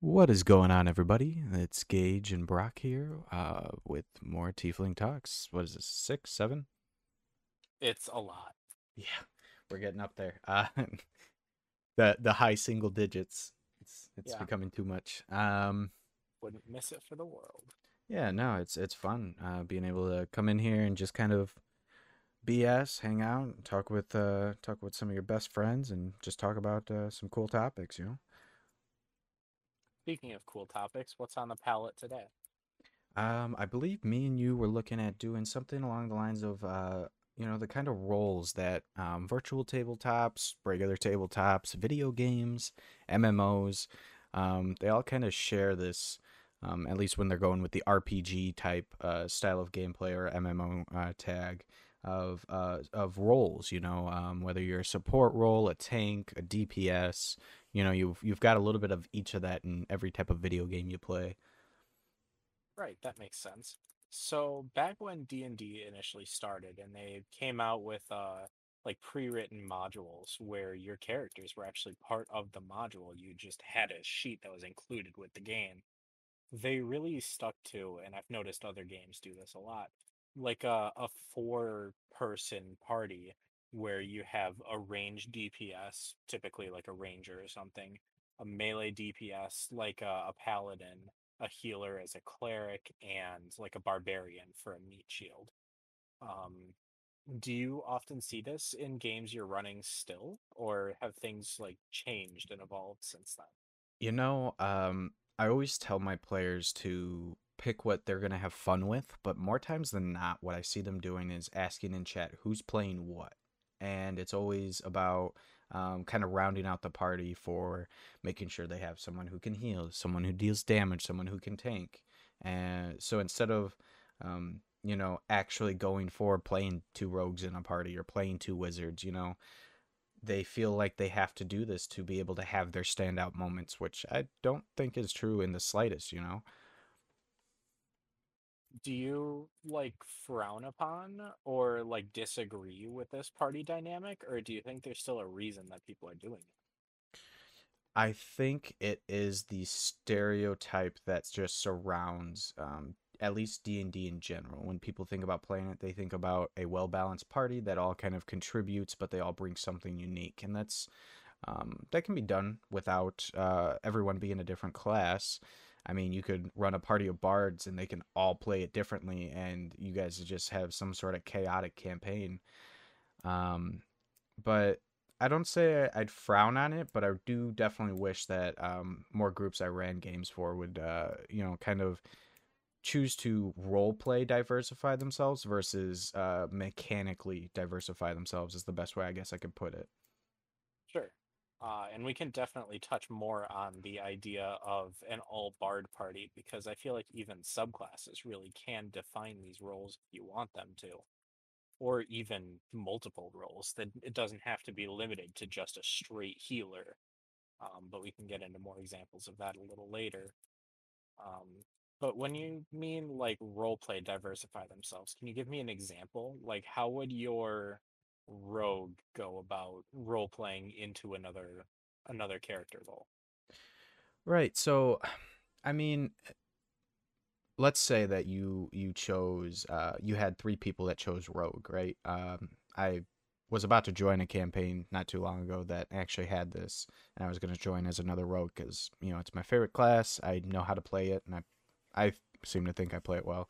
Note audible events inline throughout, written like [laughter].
What is going on, everybody? It's Gage and Brac here uh, with more Tiefling Talks. What is this, six, seven? It's a lot. Yeah, we're getting up there. Uh, [laughs] the the high single digits. It's it's Yeah. becoming too much. Um, Wouldn't miss it for the world. yeah, no, it's it's fun uh, being able to come in here and just kind of BS, hang out, talk with uh, talk with some of your best friends, and just talk about uh, some cool topics. You know. Speaking of cool topics, what's on the palette today? Um, I believe me and you were looking at doing something along the lines of, uh, you know, the kind of roles that um, virtual tabletops, regular tabletops, video games, MMOs, um, they all kind of share this, um, at least when they're going with the RPG type uh, style of gameplay or MMO uh, tag of uh, of roles. You know, um, whether you're a support role, a tank, a DPS. You know, you've you've got a little bit of each of that in every type of video game you play. Right, that makes sense. So back when D&D initially started and they came out with uh like pre-written modules where your characters were actually part of the module, you just had a sheet that was included with the game. They really stuck to, and I've noticed other games do this a lot, like a, a four person party where you have a ranged DPS, typically like a ranger or something, a melee DPS like a, a paladin, a healer as a cleric, and like a barbarian for a meat shield. Um, do you often see this in games you're running still, or have things like changed and evolved since then? You know, um, I always tell my players to pick what they're gonna have fun with, but more times than not, what I see them doing is asking in chat who's playing what, and it's always about um, kind of rounding out the party for making sure they have someone who can heal, someone who deals damage, someone who can tank, and so instead of um, you know actually going for playing two rogues in a party or playing two wizards, you know they feel like they have to do this to be able to have their standout moments, which I don't think is true in the slightest, you know? Do you like frown upon or like disagree with this party dynamic, or do you think there's still a reason that people are doing it? I think it is the stereotype that just surrounds um, at least D&D in general. When people think about playing it, they think about a well-balanced party that all kind of contributes, but they all bring something unique. And that's um, that can be done without uh, everyone being a different class. I mean, you could run a party of bards and they can all play it differently, and you guys just have some sort of chaotic campaign. Um, but I don't say I'd frown on it, but I do definitely wish that um, more groups I ran games for would, uh, you know, kind of choose to role play diversify themselves versus uh, mechanically diversify themselves is the best way I guess I could put it. Uh, and we can definitely touch more on the idea of an all bard party because I feel like even subclasses really can define these roles if you want them to, or even multiple roles. That it doesn't have to be limited to just a straight healer. Um, but we can get into more examples of that a little later. Um, but when you mean like role play diversify themselves, can you give me an example? Like how would your rogue go about role playing into another another character role? Right. So, [sighs] I mean, let's say that you you chose uh, you had three people that chose rogue, right? Um, I was about to join a campaign not too long ago that actually had this, and I was going to join as another rogue because you know it's my favorite class. I know how to play it, and I I seem to think I play it well.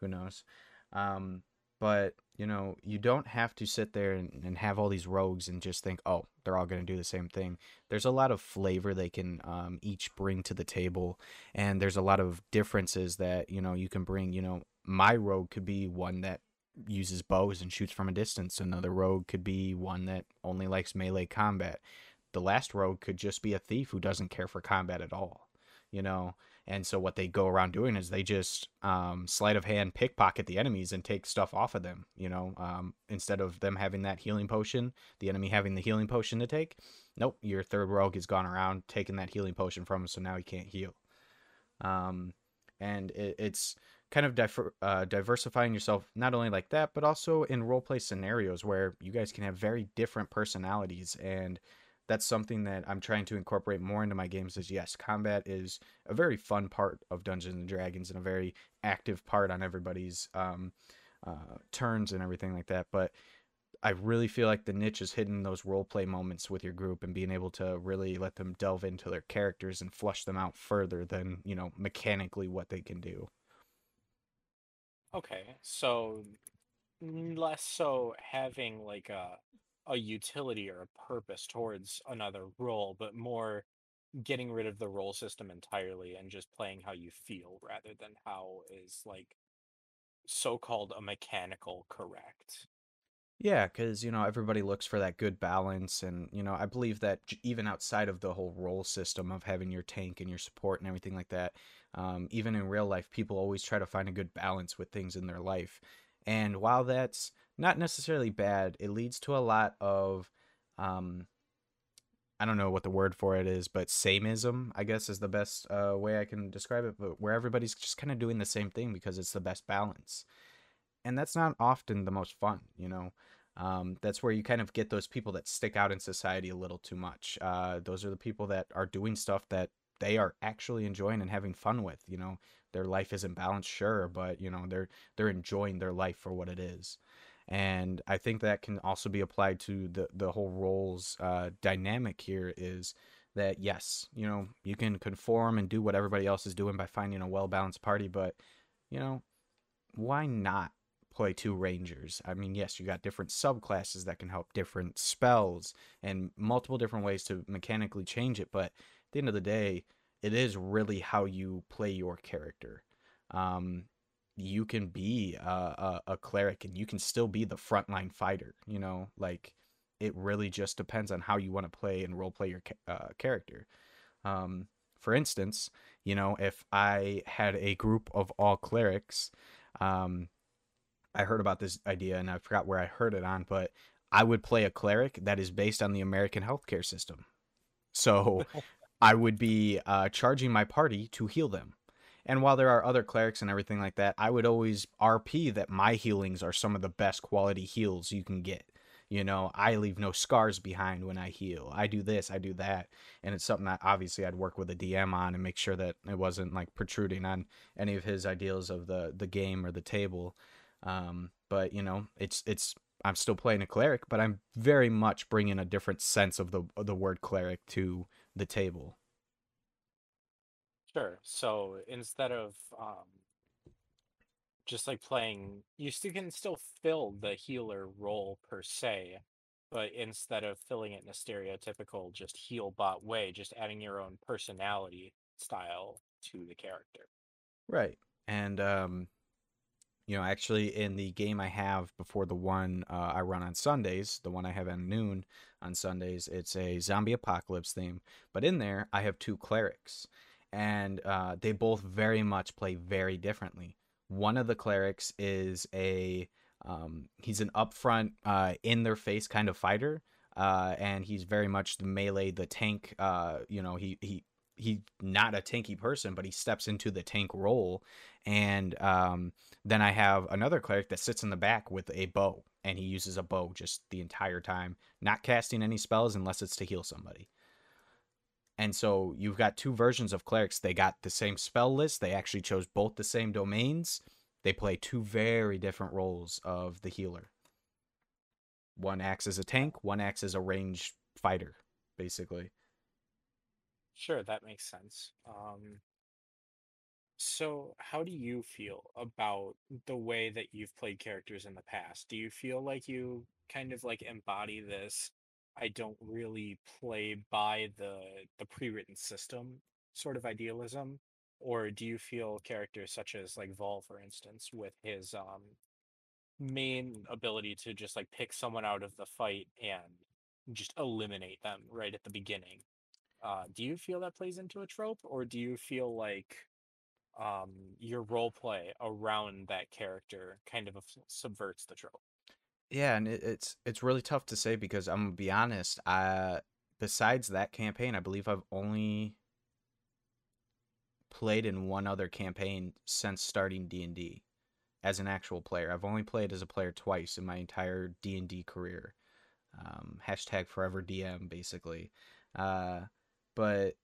Who knows? Um, but you know, you don't have to sit there and, and have all these rogues and just think, oh, they're all going to do the same thing. There's a lot of flavor they can um, each bring to the table, and there's a lot of differences that you know you can bring. You know, my rogue could be one that uses bows and shoots from a distance. Another rogue could be one that only likes melee combat. The last rogue could just be a thief who doesn't care for combat at all. You know, and so what they go around doing is they just um, sleight of hand pickpocket the enemies and take stuff off of them. You know, um, instead of them having that healing potion, the enemy having the healing potion to take. Nope, your third rogue has gone around taking that healing potion from him, so now he can't heal. Um, and it, it's kind of uh, diversifying yourself not only like that, but also in role play scenarios where you guys can have very different personalities and that's something that I'm trying to incorporate more into my games is yes, combat is a very fun part of Dungeons and Dragons and a very active part on everybody's um, uh, turns and everything like that. But I really feel like the niche is hidden those role play moments with your group and being able to really let them delve into their characters and flush them out further than, you know, mechanically what they can do. Okay, so less so having like a a utility or a purpose towards another role, but more getting rid of the role system entirely and just playing how you feel rather than how is like so-called a mechanical correct. Yeah, because, you know, everybody looks for that good balance. And, you know, I believe that even outside of the whole role system of having your tank and your support and everything like that, um, even in real life, people always try to find a good balance with things in their life. And while that's not necessarily bad, it leads to a lot of, um, I don't know what the word for it is, but sameism, I guess, is the best uh, way I can describe it. But where everybody's just kind of doing the same thing because it's the best balance. And that's not often the most fun, you know? Um, that's where you kind of get those people that stick out in society a little too much. Uh, those are the people that are doing stuff that they are actually enjoying and having fun with. You know, their life isn't balanced, sure, but you know they're they're enjoying their life for what it is. And I think that can also be applied to the the whole roles uh, dynamic here. Is that yes, you know, you can conform and do what everybody else is doing by finding a well balanced party, but you know, why not play two rangers. I mean, yes, you got different subclasses that can help different spells and multiple different ways to mechanically change it, but at the end of the day, it is really how you play your character. Um, you can be a, a, a cleric and you can still be the frontline fighter, you know, like it really just depends on how you want to play and role play your uh, character. Um, for instance, you know, if I had a group of all clerics, um, I heard about this idea and I forgot where I heard it on, but I would play a cleric that is based on the American healthcare system. So [laughs] I would be uh, charging my party to heal them. And while there are other clerics and everything like that, I would always RP that my healings are some of the best quality heals you can get. You know, I leave no scars behind when I heal. I do this, I do that. And it's something that obviously I'd work with a DM on and make sure that it wasn't like protruding on any of his ideals of the the game or the table. Um, but you know, it's it's I'm still playing a cleric, but I'm very much bringing a different sense of the of the word cleric to the table. Sure. So instead of um, just like playing, you still can still fill the healer role per se, but instead of filling it in a stereotypical just heal bot way, just adding your own personality style to the character. Right. And um you know, actually, in the game I have before the one uh, I run on Sundays, the one I have at noon on Sundays, it's a zombie apocalypse theme. But in there, I have two clerics, and uh, they both very much play very differently. One of the clerics is a um, he's an upfront, uh, in their face kind of fighter, uh, and he's very much the melee, the tank. Uh, you know, he he he's not a tanky person, but he steps into the tank role. And um, then I have another cleric that sits in the back with a bow, and he uses a bow just the entire time, not casting any spells unless it's to heal somebody. And so you've got two versions of clerics. They got the same spell list. They actually chose both the same domains. They play two very different roles of the healer. One acts as a tank, one acts as a range fighter, basically. Sure, that makes sense. Um, so how do you feel about the way that you've played characters in the past? Do you feel like you kind of like embody this I don't really play by the the pre-written system sort of idealism? Or do you feel characters such as like Vol, for instance, with his um main ability to just like pick someone out of the fight and just eliminate them right at the beginning? Uh, do you feel that plays into a trope, or do you feel like um, your role play around that character kind of subverts the trope? Yeah, and it, it's it's really tough to say because I'm gonna be honest. I besides that campaign, I believe I've only played in one other campaign since starting D and D as an actual player. I've only played as a player twice in my entire D and D career. um, hashtag forever DM basically. Uh, but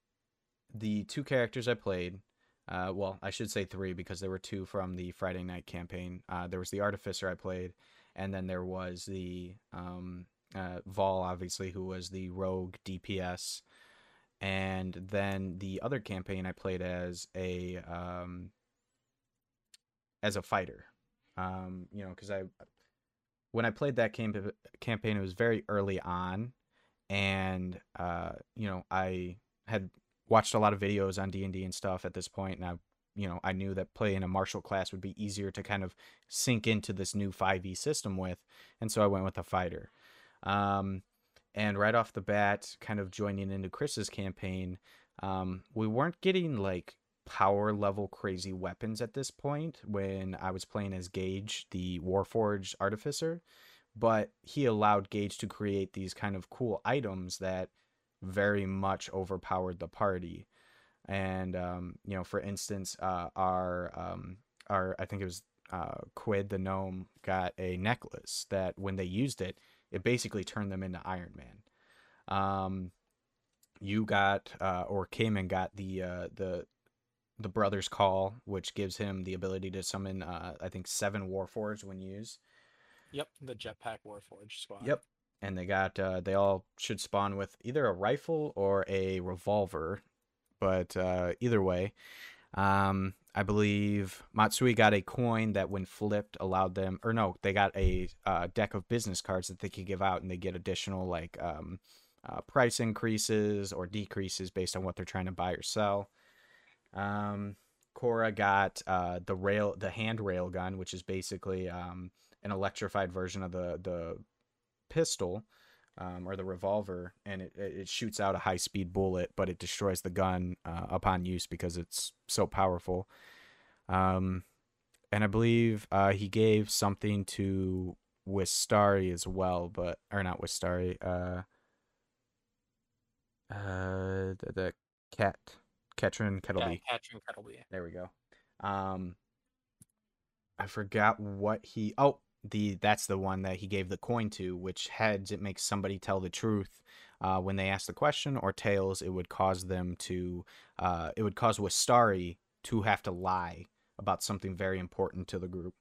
the two characters I played, uh, well, I should say three because there were two from the Friday night campaign. Uh, there was the Artificer I played, and then there was the um, uh, Vol, obviously, who was the rogue DPS. And then the other campaign I played as a um, as a fighter. Um, you know, because I when I played that camp- campaign, it was very early on, and uh, you know, I had watched a lot of videos on D and D and stuff at this point, and I, you know, I knew that playing a martial class would be easier to kind of sink into this new 5e system with, and so I went with a fighter. Um, and right off the bat, kind of joining into Chris's campaign, um, we weren't getting like power level crazy weapons at this point when I was playing as Gage, the Warforged Artificer, but he allowed Gage to create these kind of cool items that very much overpowered the party. And um, you know, for instance, uh, our um, our I think it was uh, Quid the gnome got a necklace that when they used it, it basically turned them into Iron Man. Um, you got uh, or Cayman got the uh, the the Brother's Call, which gives him the ability to summon, uh, I think, seven Warforged when used. Yep, the Jetpack Warforged squad. Yep, and they got uh, they all should spawn with either a rifle or a revolver, but uh, either way, um, I believe Matsui got a coin that, when flipped, allowed them, or no, they got a uh, deck of business cards that they could give out, and they get additional like um, uh, price increases or decreases based on what they're trying to buy or sell. Um, Cora got uh, the rail, the hand rail gun, which is basically um, an electrified version of the the pistol um, or the revolver, and it, it shoots out a high speed bullet, but it destroys the gun uh, upon use because it's so powerful. Um, and I believe uh, he gave something to Wistari as well, but or not Wistari. Uh, uh, the, the cat Ketrin Kettleby. Yeah, Ketrin Kettleby. There we go. Um, I forgot what he. Oh, the that's the one that he gave the coin to. Which heads it makes somebody tell the truth uh, when they ask the question, or tails it would cause them to. Uh, it would cause Wistari to have to lie about something very important to the group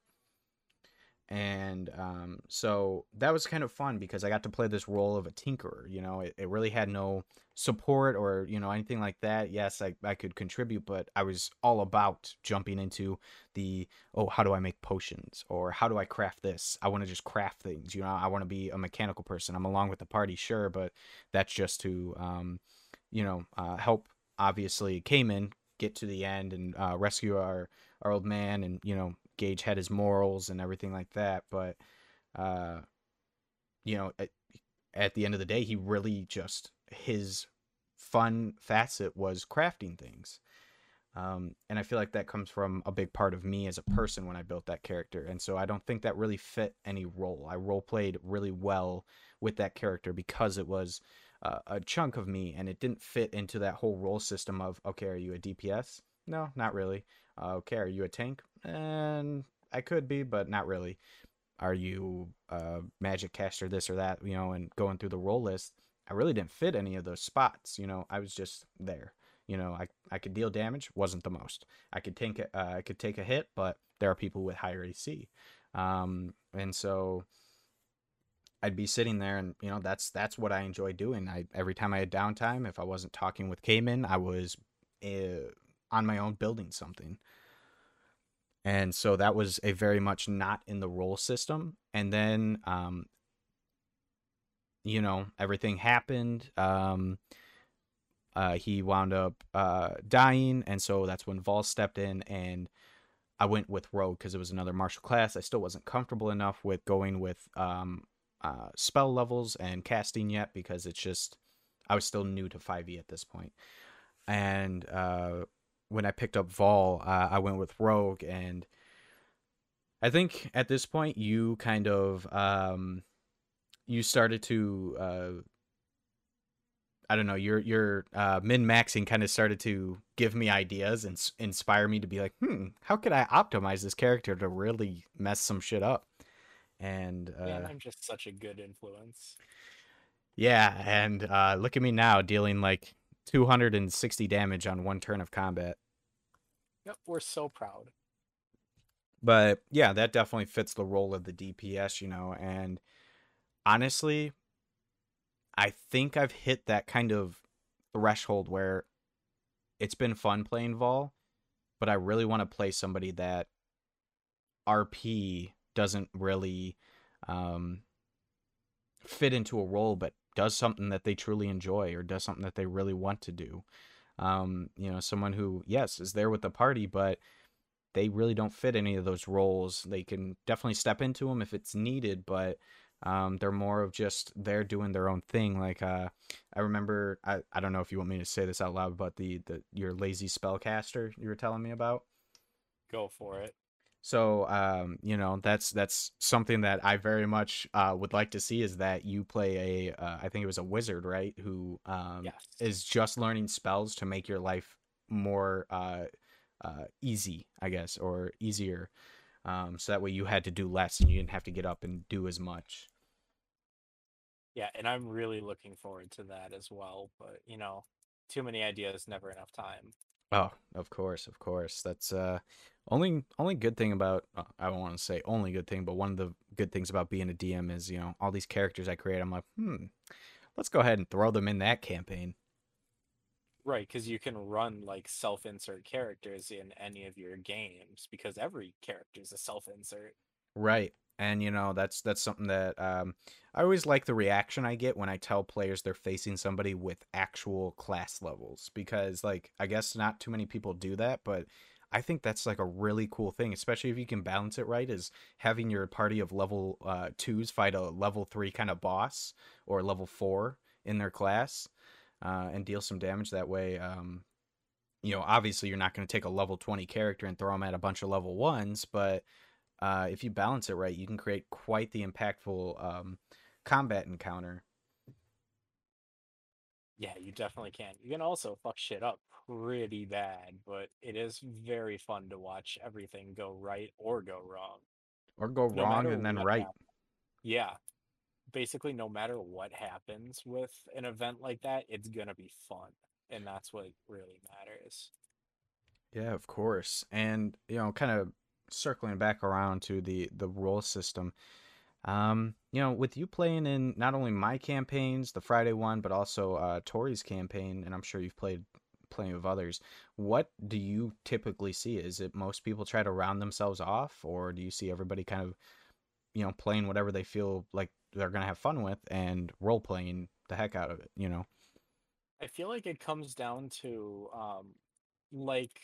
and um, so that was kind of fun because I got to play this role of a tinkerer. You know, it, it really had no support or you know anything like that. Yes, I, I could contribute, but I was all about jumping into the oh, how do I make potions or how do I craft this? I want to just craft things. You know, I want to be a mechanical person. I'm along with the party, sure, but that's just to um, you know uh, help. Obviously, Cayman get to the end and uh, rescue our our old man and you know Gage had his morals and everything like that, but uh, you know, at, at the end of the day, he really just his fun facet was crafting things. Um, and I feel like that comes from a big part of me as a person when I built that character. And so I don't think that really fit any role. I role played really well with that character because it was uh, a chunk of me and it didn't fit into that whole role system of, okay, are you a DPS? No, not really. Okay, are you a tank? And I could be, but not really. Are you a magic caster, this or that? You know, and going through the role list, I really didn't fit any of those spots. You know, I was just there. You know, I I could deal damage, wasn't the most. I could take a, uh, I could take a hit, but there are people with higher AC, um, and so I'd be sitting there, and you know, that's that's what I enjoy doing. I every time I had downtime, if I wasn't talking with Cayman, I was uh, on my own building something. And so that was a very much not in the role system. And then, um, you know, everything happened. Um, uh, he wound up uh, dying. And so that's when Vol stepped in and I went with Rogue because it was another martial class. I still wasn't comfortable enough with going with um, uh, spell levels and casting yet because it's just, I was still new to 5e at this point. And uh, when I picked up Vol, uh, I went with Rogue, and I think at this point you kind of um, you started to uh, I don't know your your uh, min maxing kind of started to give me ideas and s- inspire me to be like, hmm, how could I optimize this character to really mess some shit up? And uh, Man, I'm just such a good influence. Yeah, and uh, look at me now dealing like 260 damage on one turn of combat. Yep, we're so proud. But yeah, that definitely fits the role of the DPS, you know, and honestly, I think I've hit that kind of threshold where it's been fun playing Vol, but I really want to play somebody that RP doesn't really um, fit into a role, but does something that they truly enjoy or does something that they really want to do. Um, you know, someone who, yes, is there with the party, but they really don't fit any of those roles. They can definitely step into them if it's needed, but um, they're more of just they're doing their own thing. Like uh, I remember, I, I don't know if you want me to say this out loud, but the the your lazy spellcaster you were telling me about. Go for it. So um, you know that's that's something that I very much uh, would like to see is that you play a uh, I think it was a wizard right who um, Yes. is just learning spells to make your life more uh, uh, easy I guess or easier um, so that way you had to do less and you didn't have to get up and do as much. Yeah, and I'm really looking forward to that as well. But you know, too many ideas, never enough time. Oh, of course, of course. That's uh only only good thing about uh, I don't want to say only good thing, but one of the good things about being a DM is, you know, all these characters I create, I'm like, "Hmm, let's go ahead and throw them in that campaign." Right, because you can run like self-insert characters in any of your games because every character is a self-insert. Right. And you know, that's that's something that um I always like the reaction I get when I tell players they're facing somebody with actual class levels because like I guess not too many people do that, but I think that's like a really cool thing, especially if you can balance it right is having your party of level uh 2s fight a level 3 kind of boss or level 4 in their class uh and deal some damage that way um you know, obviously you're not going to take a level 20 character and throw them at a bunch of level 1s, but uh, if you balance it right, you can create quite the impactful um, combat encounter. Yeah, you definitely can. You can also fuck shit up pretty bad, but it is very fun to watch everything go right or go wrong. Or go No wrong and then right. happens. Yeah, basically, no matter what happens with an event like that, it's gonna be fun, and that's what really matters. Yeah, of course. And you know, kind of circling back around to the the role system. Um, you know, with you playing in not only my campaigns, the Friday one, but also uh Tori's campaign, and I'm sure you've played plenty of others. What do you typically see? Is it most people try to round themselves off, or do you see everybody kind of, you know, playing whatever they feel like they're gonna have fun with and role playing the heck out of it, you know? I feel like it comes down to um, like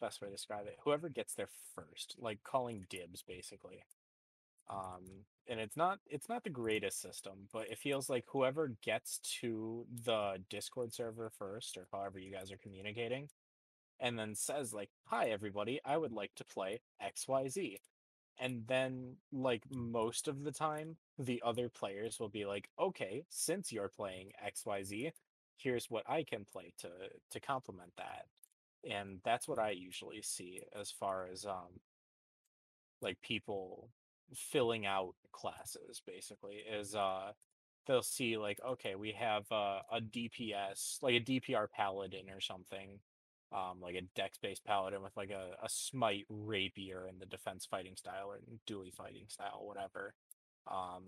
best way to describe it, whoever gets there first, like calling dibs, basically. Um, and it's not it's not the greatest system, but it feels like whoever gets to the Discord server first, or however you guys are communicating, and then says like, "Hi, everybody, I would like to play XYZ." And then, like most of the time, the other players will be like, "Okay, since you're playing XYZ, here's what I can play to to complement that." And that's what I usually see as far as um like people filling out classes basically is uh they'll see like okay we have uh, a DPS like a DPR paladin or something um like a dex based paladin with like a, a smite rapier in the defense fighting style or dueling fighting style whatever um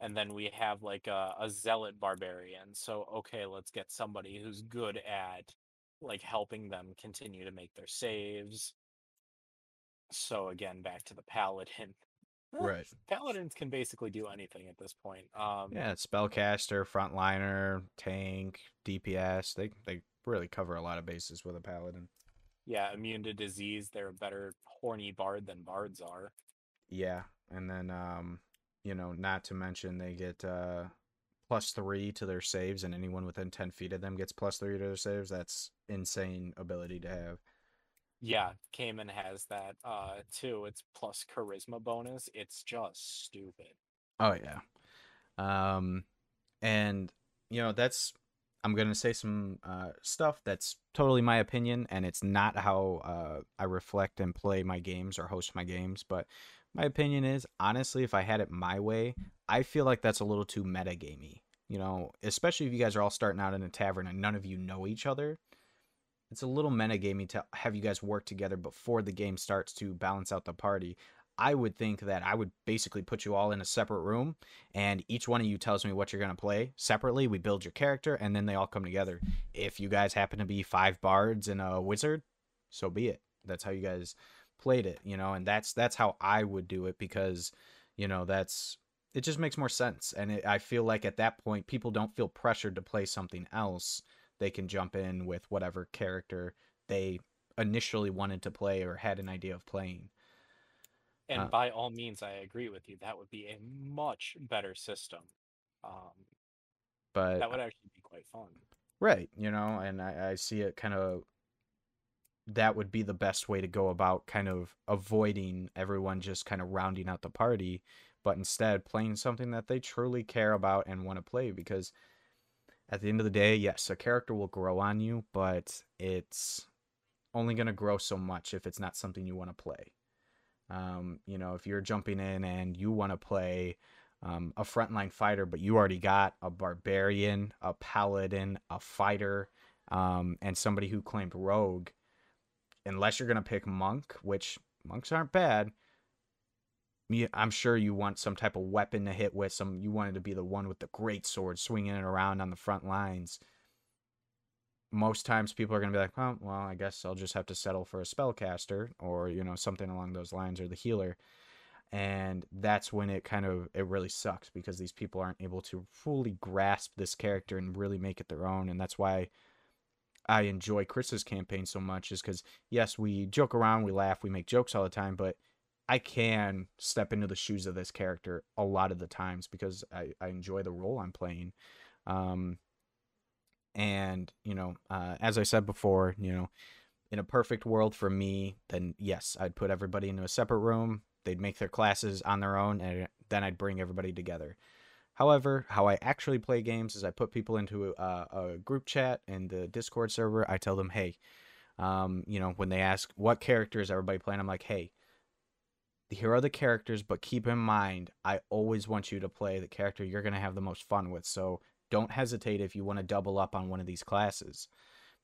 and then we have like a, a zealot barbarian so okay let's get somebody who's good at like helping them continue to make their saves so again back to the paladin [laughs] Eh, Right. Paladins can basically do anything at this point. Um, Yeah, spellcaster, frontliner, tank, DPS. They they really cover a lot of bases with a paladin. yeah, immune to disease. They're a better horny bard than bards are. Yeah, and then um, you know, not to mention they get uh plus three to their saves, and anyone within ten feet of them gets plus three to their saves. That's insane ability to have. Yeah, Cayman has that uh too. It's plus charisma bonus. It's just stupid. Oh yeah. Um, and you know that's I'm gonna say some uh stuff that's totally my opinion, and it's not how uh I reflect and play my games or host my games, but my opinion is honestly, if I had it my way, I feel like that's a little too metagamey. You know, especially if you guys are all starting out in a tavern and none of you know each other. It's a little metagaming to have you guys work together before the game starts to balance out the party. I would think that I would basically put you all in a separate room and each one of you tells me what you're going to play separately. We build your character and then they all come together. If you guys happen to be five bards and a wizard, so be it. That's how you guys played it, you know, and that's that's how I would do it because, you know, that's it just makes more sense. And it, I feel like at that point people don't feel pressured to play something else. They can jump in with whatever character they initially wanted to play or had an idea of playing. And Uh, by all means, I agree with you. That would be a much better system. Um, but that would actually be quite fun. right, you know, and I, I see it kind of that would be the best way to go about kind of avoiding everyone just kind of rounding out the party, but instead playing something that they truly care about and want to play because at the end of the day, yes, a character will grow on you, but it's only going to grow so much if it's not something you want to play. Um, you know, if you're jumping in and you want to play um, a frontline fighter, but you already got a barbarian, a paladin, a fighter, um, and somebody who claimed rogue, unless you're going to pick monk, which monks aren't bad. I'm sure you want some type of weapon to hit with. Some you wanted to be the one with the great sword, swinging it around on the front lines. Most times, people are going to be like, "Oh, well, I guess I'll just have to settle for a spellcaster, or you know, something along those lines, or the healer." And that's when it kind of it really sucks because these people aren't able to fully grasp this character and really make it their own. And that's why I enjoy Chris's campaign so much is because yes, we joke around, we laugh, we make jokes all the time, but I can step into the shoes of this character a lot of the times because I, I enjoy the role I'm playing. Um, and you know, uh, as I said before, you know, in a perfect world for me, then yes, I'd put everybody into a separate room. They'd make their classes on their own, and then I'd bring everybody together. However, how I actually play games is I put people into a, a group chat in the Discord server. I tell them, hey, um, you know, when they ask what character is everybody playing, I'm like, hey, here are the characters, but keep in mind, I always want you to play the character you're going to have the most fun with. So don't hesitate if you want to double up on one of these classes,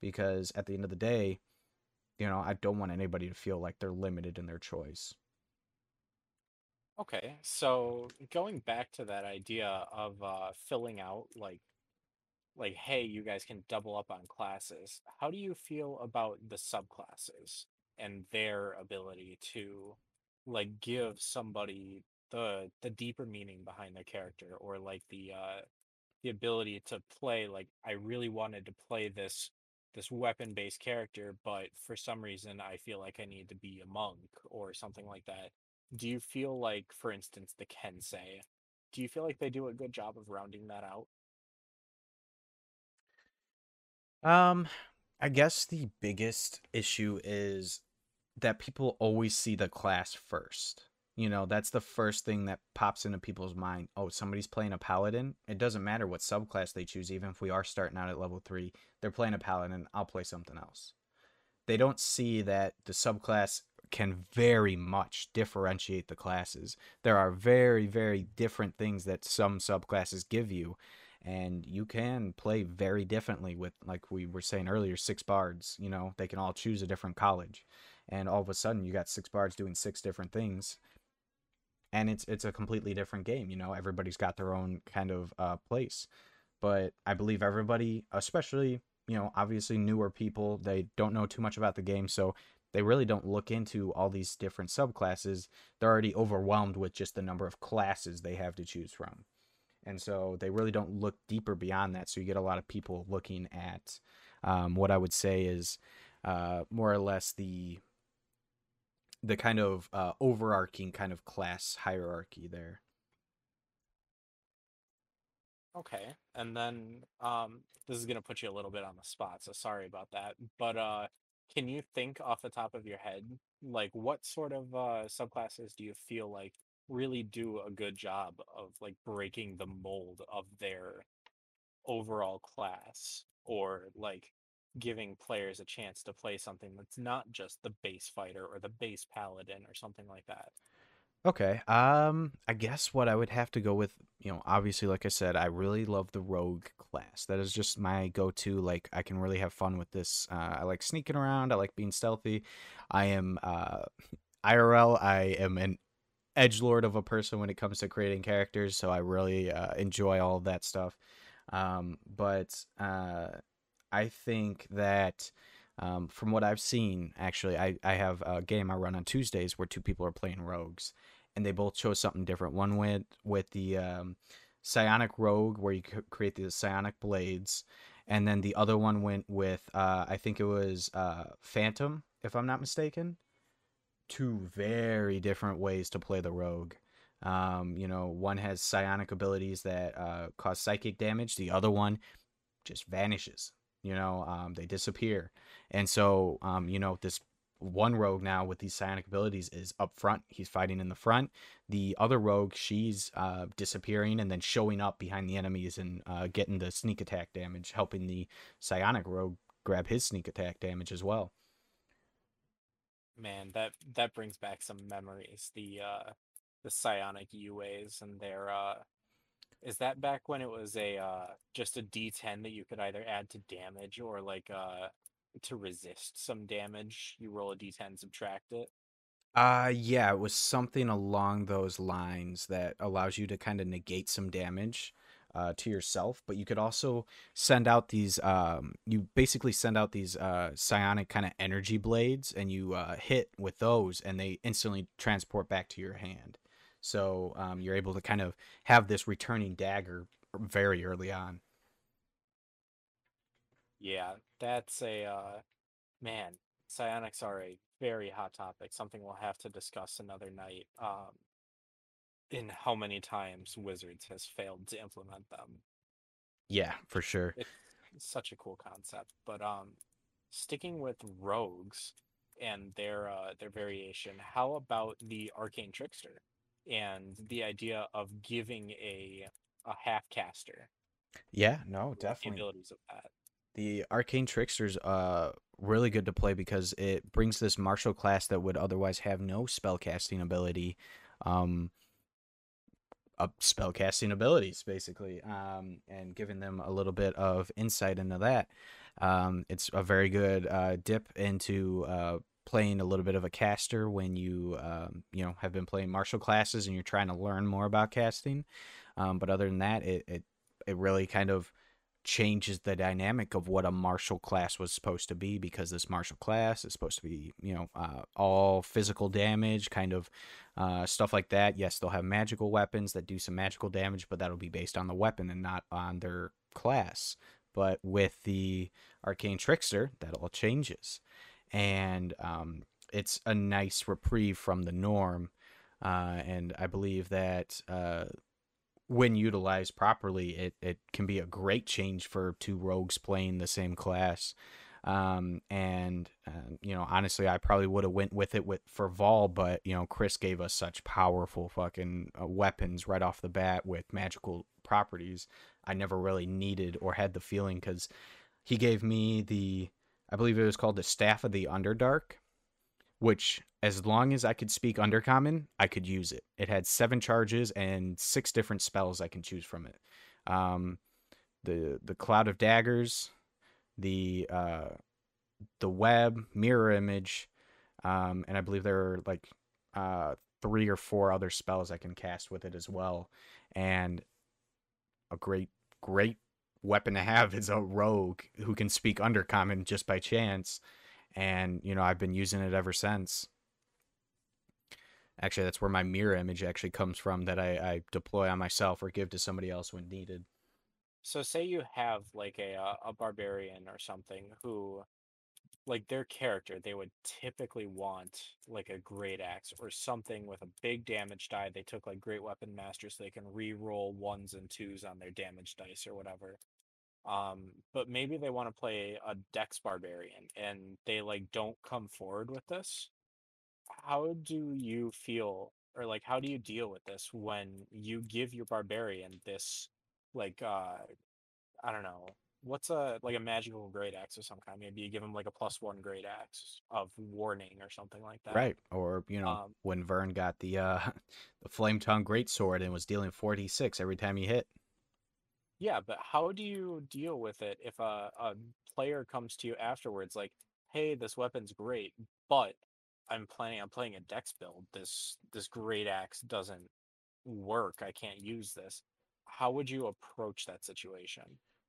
because at the end of the day, you know, I don't want anybody to feel like they're limited in their choice. Okay, so going back to that idea of uh, filling out like like hey, you guys can double up on classes. How do you feel about the subclasses and their ability to like give somebody the the deeper meaning behind their character or like the uh the ability to play like I really wanted to play this this weapon based character, but for some reason I feel like I need to be a monk or something like that. Do you feel like, for instance, the Kensei, do you feel like they do a good job of rounding that out? Um, I guess the biggest issue is that people always see the class first. You know, that's the first thing that pops into people's mind. Oh, somebody's playing a paladin. It doesn't matter what subclass they choose, even if we are starting out at level three, they're playing a paladin. I'll play something else. They don't see that the subclass can very much differentiate the classes. There are very, very different things that some subclasses give you, and you can play very differently with, like we were saying earlier, six bards. You know, they can all choose a different college, and all of a sudden you got six bards doing six different things and it's it's a completely different game. You know, everybody's got their own kind of uh, place, but I believe everybody, especially you know, obviously newer people, they don't know too much about the game, so they really don't look into all these different subclasses. They're already overwhelmed with just the number of classes they have to choose from. And so they really don't look deeper beyond that. So you get a lot of people looking at um, what I would say is uh, more or less the the kind of uh, overarching kind of class hierarchy there. Okay. And then um this is gonna put you a little bit on the spot, so sorry about that. But uh can you think off the top of your head, like what sort of uh subclasses do you feel like really do a good job of like breaking the mold of their overall class or like giving players a chance to play something that's not just the base fighter or the base paladin or something like that? Okay. Um, I guess what I would have to go with, you know, obviously, like I said, I really love the rogue class. That is just my go-to. Like, I can really have fun with this. Uh, I like sneaking around. I like being stealthy. I am uh, [laughs] IRL. I am an edge lord of a person when it comes to creating characters, so I really uh, enjoy all of that stuff. Um, but uh, I think that um, from what I've seen, actually, I, I have a game I run on Tuesdays where two people are playing rogues, and they both chose something different. One went with the um, psionic rogue, where you create the psionic blades, and then the other one went with uh, I think it was uh, Phantom, if I'm not mistaken. Two very different ways to play the rogue. Um, you know, one has psionic abilities that uh, cause psychic damage. The other one just vanishes. You know, um, they disappear. And so, um, you know, this one rogue now with these psionic abilities is up front. He's fighting in the front. The other rogue, she's uh, disappearing and then showing up behind the enemies and uh, getting the sneak attack damage, helping the psionic rogue grab his sneak attack damage as well. Man, that that brings back some memories. The uh, the psionic UAs and their uh, is that back when it was a uh, just a D10 that you could either add to damage or like uh to resist some damage? You roll a D10, subtract it. Uh yeah, it was something along those lines that allows you to kind of negate some damage uh, to yourself, but you could also send out these. Um, you basically send out these uh, psionic kind of energy blades, and you uh, hit with those, and they instantly transport back to your hand. So um, you're able to kind of have this returning dagger very early on. Yeah, that's a uh, man. Psionics are a very hot topic. Something we'll have to discuss another night. Um, in how many times Wizards has failed to implement them. Yeah, for sure. It's such a cool concept. But um, sticking with rogues and their uh, their variation, how about the arcane trickster and the idea of giving a a half caster? Yeah, no, definitely. abilities of that. The arcane trickster's uh really good to play because it brings this martial class that would otherwise have no spellcasting ability. Um, uh, spell casting abilities basically um, and giving them a little bit of insight into that um, it's a very good uh, dip into uh, playing a little bit of a caster when you um, you know have been playing martial classes and you're trying to learn more about casting um, but other than that it, it it really kind of changes the dynamic of what a martial class was supposed to be because this martial class is supposed to be you know uh, all physical damage kind of uh, stuff like that. Yes they'll have magical weapons that do some magical damage but that'll be based on the weapon and not on their class. But with the arcane trickster that all changes. And um, it's a nice reprieve from the norm uh, and i believe that uh, when utilized properly, it, it can be a great change for two rogues playing the same class. Um, and uh, you know, honestly, I probably would have went with it with for Vol, but you know, Chris gave us such powerful fucking uh, weapons right off the bat with magical properties. I never really needed or had the feeling because he gave me the, I believe it was called the Staff of the Underdark, which as long as I could speak Undercommon, I could use it. It had seven charges and six different spells I can choose from it. Um, the the Cloud of Daggers, the uh, the Web, Mirror Image, um, and I believe there are like uh, three or four other spells I can cast with it as well. And a great great weapon to have is a rogue who can speak Undercommon just by chance and you know I've been using it ever since. Actually, that's where my mirror image actually comes from that I, I deploy on myself or give to somebody else when needed. So say you have like a uh, a barbarian or something who like their character they would typically want like a great axe or something with a big damage die. They took like great weapon master so they can re-roll ones and twos on their damage dice or whatever. Um, but maybe they want to play a Dex Barbarian and they like don't come forward with this. How do you feel or like how do you deal with this when you give your barbarian this like uh I don't know what's a like a magical great axe of some kind? Maybe you give him like a plus one great axe of warning or something like that. Right. Or, you know, Um, when Vern got the uh [laughs] the flame tongue great sword and was dealing 46 every time he hit. yeah, but how do you deal with it if a, a player comes to you afterwards like, hey, this weapon's great, but I'm planning on playing a dex build. This this great axe doesn't work. I can't use this. How would you approach that situation?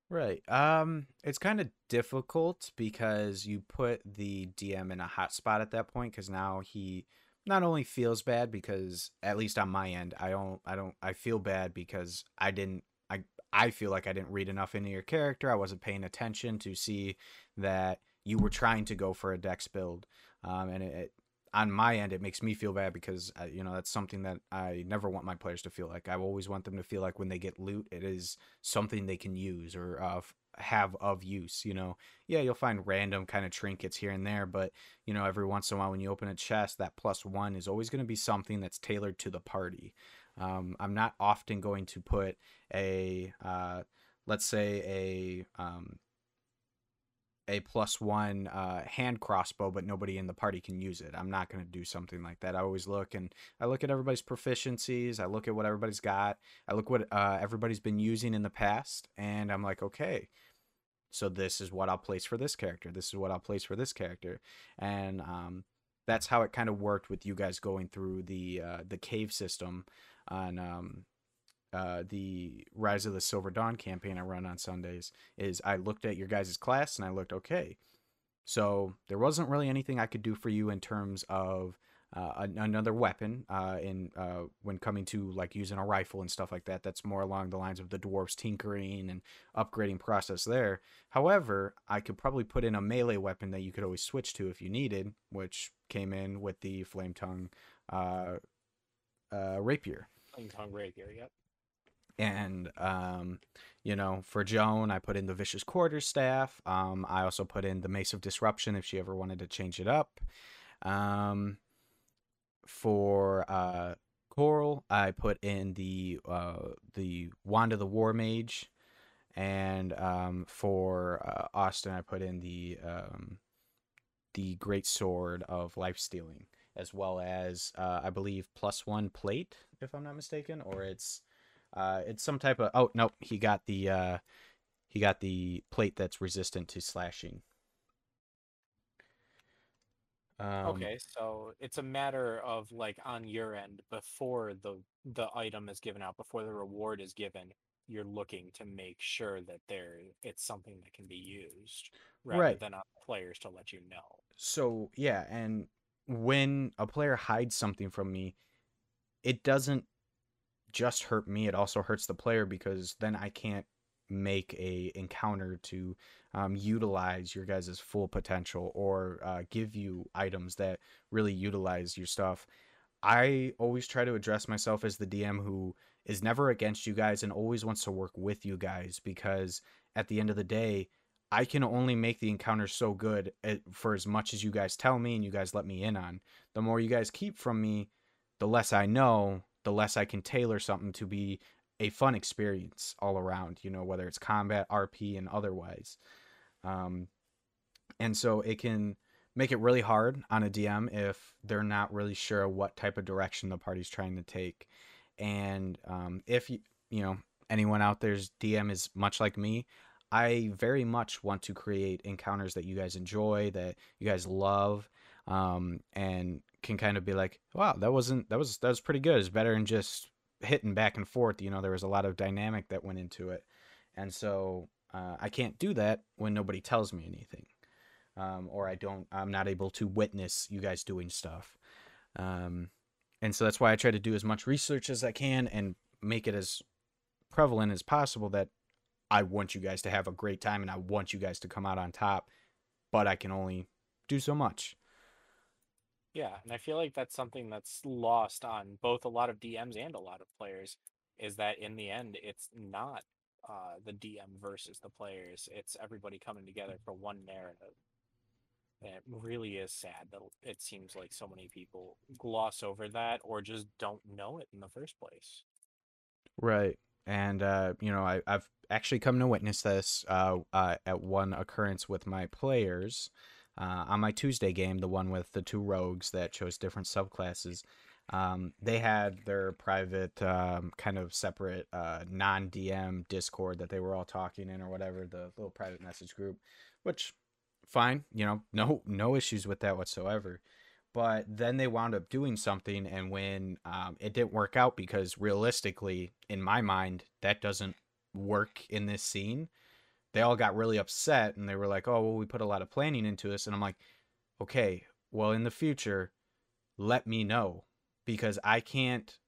Right. Um it's kind of difficult because you put the DM in a hot spot at that point cuz now he not only feels bad because at least on my end, I don't I don't I feel bad because I didn't I I feel like I didn't read enough into your character. I wasn't paying attention to see that you were trying to go for a dex build. Um and it, it on my end it makes me feel bad because uh, you know that's something that I never want my players to feel like. I always want them to feel like when they get loot it is something they can use or uh, have of use. You know, yeah, you'll find random kind of trinkets here and there, but you know, every once in a while when you open a chest, that plus one is always going to be something that's tailored to the party. Um, I'm not often going to put a, uh, let's say a um, a plus one uh, hand crossbow, but nobody in the party can use it. I'm not going to do something like that. I always look and I look at everybody's proficiencies. I look at what everybody's got. I look what uh, everybody's been using in the past, and I'm like, okay, so this is what I'll place for this character. This is what I'll place for this character, and um, that's how it kind of worked with you guys going through the uh, the cave system on um, uh, the Rise of the Silver Dawn campaign I run on Sundays is I looked at your guys' class and I looked, okay, so there wasn't really anything I could do for you in terms of uh, another weapon uh, in uh, when coming to like using a rifle and stuff like that. That's more along the lines of the dwarves tinkering and upgrading process there. However, I could probably put in a melee weapon that you could always switch to if you needed, which came in with the flame tongue uh, uh, rapier Flame tongue rapier, yep. And um, you know for joan i put in the vicious quarterstaff um, i also put in the mace of disruption if she ever wanted to change it up. Um, for uh, coral i put in the uh, the wand of the war mage and um, for uh, austin i put in the um, the great sword of life stealing as well as uh, i believe plus one plate if i'm not mistaken or it's uh, it's some type of. Oh no, he got the uh, he got the plate that's resistant to slashing. Um, Okay, so it's a matter of like on your end before the the item is given out, before the reward is given, you're looking to make sure that there it's something that can be used rather Right. than on players to let you know. So yeah, and when a player hides something from me, it doesn't just hurt me; it also hurts the player because then I can't make a encounter to um, utilize your guys' full potential or uh, give you items that really utilize your stuff. I always try to address myself as the DM who is never against you guys and always wants to work with you guys because at the end of the day, I can only make the encounter so good for as much as you guys tell me and you guys let me in on. The more you guys keep from me, the less I know, the less I can tailor something to be a fun experience all around, you know, whether it's combat, RP, and otherwise. Um, and so it can make it really hard on a DM if they're not really sure what type of direction the party's trying to take. And um, if you, you know anyone out there's DM is much like me, I very much want to create encounters that you guys enjoy, that you guys love, um, and can kind of be like, wow, that wasn't that was that was pretty good. It's better than just hitting back and forth. You know, there was a lot of dynamic that went into it, and so uh, I can't do that when nobody tells me anything um, or I don't, I'm not able to witness you guys doing stuff. Um, and so that's why I try to do as much research as I can and make it as prevalent as possible that I want you guys to have a great time and I want you guys to come out on top, but I can only do so much. Yeah, and I feel like that's something that's lost on both a lot of DMs and a lot of players is that in the end it's not uh, the DM versus the players. It's everybody coming together for one narrative. And it really is sad that it seems like so many people gloss over that or just don't know it in the first place. Right. and uh, you know I, I've actually come to witness this uh, uh, at one occurrence with my players uh, on my Tuesday game, the one with the two rogues that chose different subclasses. Um, they had their private, um, kind of separate uh, non DM Discord that they were all talking in or whatever, the little private message group, which fine, you know, no no issues with that whatsoever. But then they wound up doing something, and when um, it didn't work out, because realistically, in my mind, that doesn't work in this scene. They all got really upset, and they were like, "Oh, well, we put a lot of planning into this," and I'm like, "Okay, well, in the future, let me know because I can't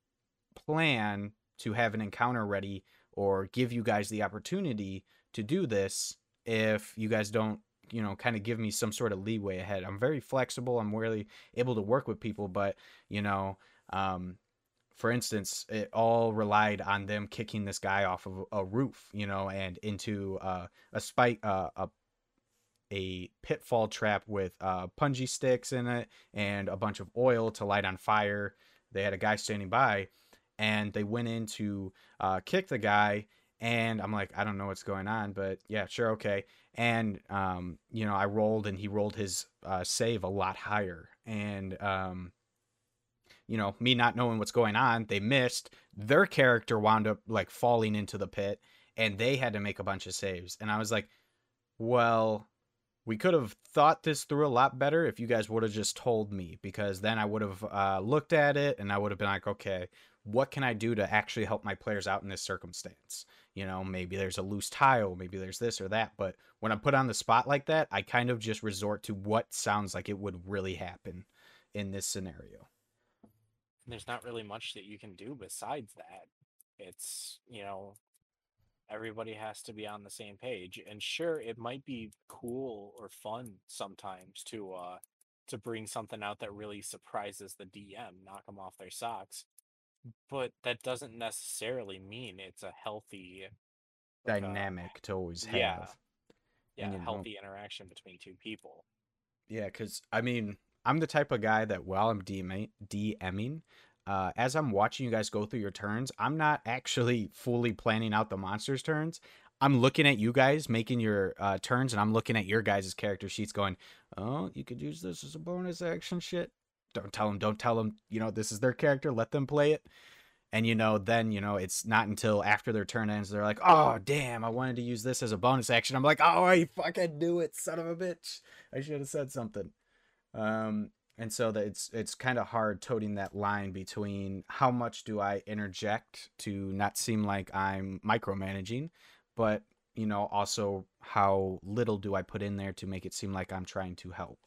plan to have an encounter ready or give you guys the opportunity to do this if you guys don't you know kind of give me some sort of leeway ahead. I'm very flexible. I'm really able to work with people but you know um for instance it all relied on them kicking this guy off of a roof you know and into uh, a spike uh, a a pitfall trap with uh, punji sticks in it and a bunch of oil to light on fire. They had a guy standing by and they went in to uh, kick the guy and i'm like i don't know what's going on but yeah sure okay. And um, you know i rolled and he rolled his uh, save a lot higher and um, you know me not knowing what's going on they missed their character wound up like falling into the pit and they had to make a bunch of saves and i was like well we could have thought this through a lot better if you guys would have just told me because then i would have uh, looked at it and i would have been like okay what can i do to actually help my players out in this circumstance you know maybe there's a loose tile maybe there's this or that but when i'm put on the spot like that i kind of just resort to what sounds like it would really happen in this scenario there's not really much that you can do besides that. It's you know everybody has to be on the same page and sure it might be cool or fun sometimes to uh to bring something out that really surprises the dm knock them off their socks but that doesn't necessarily mean it's a healthy uh, dynamic to always have yeah yeah you know, healthy interaction between two people. Yeah, because I mean, I'm the type of guy that while I'm DMing, DMing uh, as I'm watching you guys go through your turns, I'm not actually fully planning out the monsters' turns. I'm looking at you guys making your uh, turns, and I'm looking at your guys' character sheets, going, "Oh, you could use this as a bonus action." Shit, don't tell them. Don't tell them. You know, this is their character. Let them play it. And you know, then you know, it's not until after their turn ends they're like, "Oh, damn! I wanted to use this as a bonus action." I'm like, "Oh, I fucking do it, son of a bitch! I should have said something." Um, and so that it's it's kind of hard toting that line between how much do I interject to not seem like I'm micromanaging, but you know also how little do I put in there to make it seem like I'm trying to help.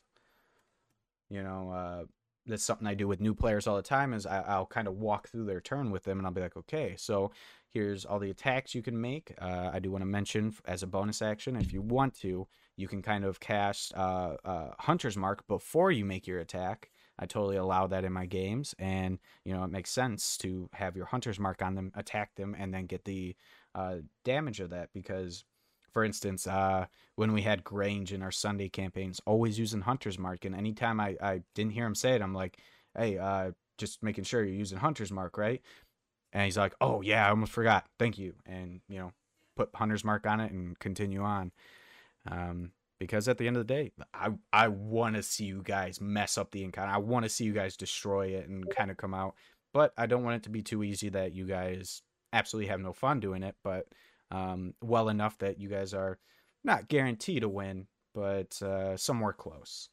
You know, uh, that's something I do with new players all the time. Is I, I'll kind of walk through their turn with them, and I'll be like, okay, so here's all the attacks you can make. Uh, I do want to mention as a bonus action, if you want to, you can kind of cast uh, uh, Hunter's Mark before you make your attack. I totally allow that in my games, and you know it makes sense to have your Hunter's Mark on them, attack them, and then get the uh, damage of that. Because, for instance, uh, when we had Grange in our Sunday campaigns, always using Hunter's Mark, and anytime I, I didn't hear him say it, I'm like, hey, uh, just making sure you're using Hunter's Mark, right? And he's like, oh yeah, I almost forgot. Thank you, and you know, put Hunter's Mark on it and continue on um, because at the end of the day, I I want to see you guys mess up the encounter. I want to see you guys destroy it and kind of come out, but I don't want it to be too easy that you guys absolutely have no fun doing it. But um, well enough that you guys are not guaranteed to win, but uh, somewhere close.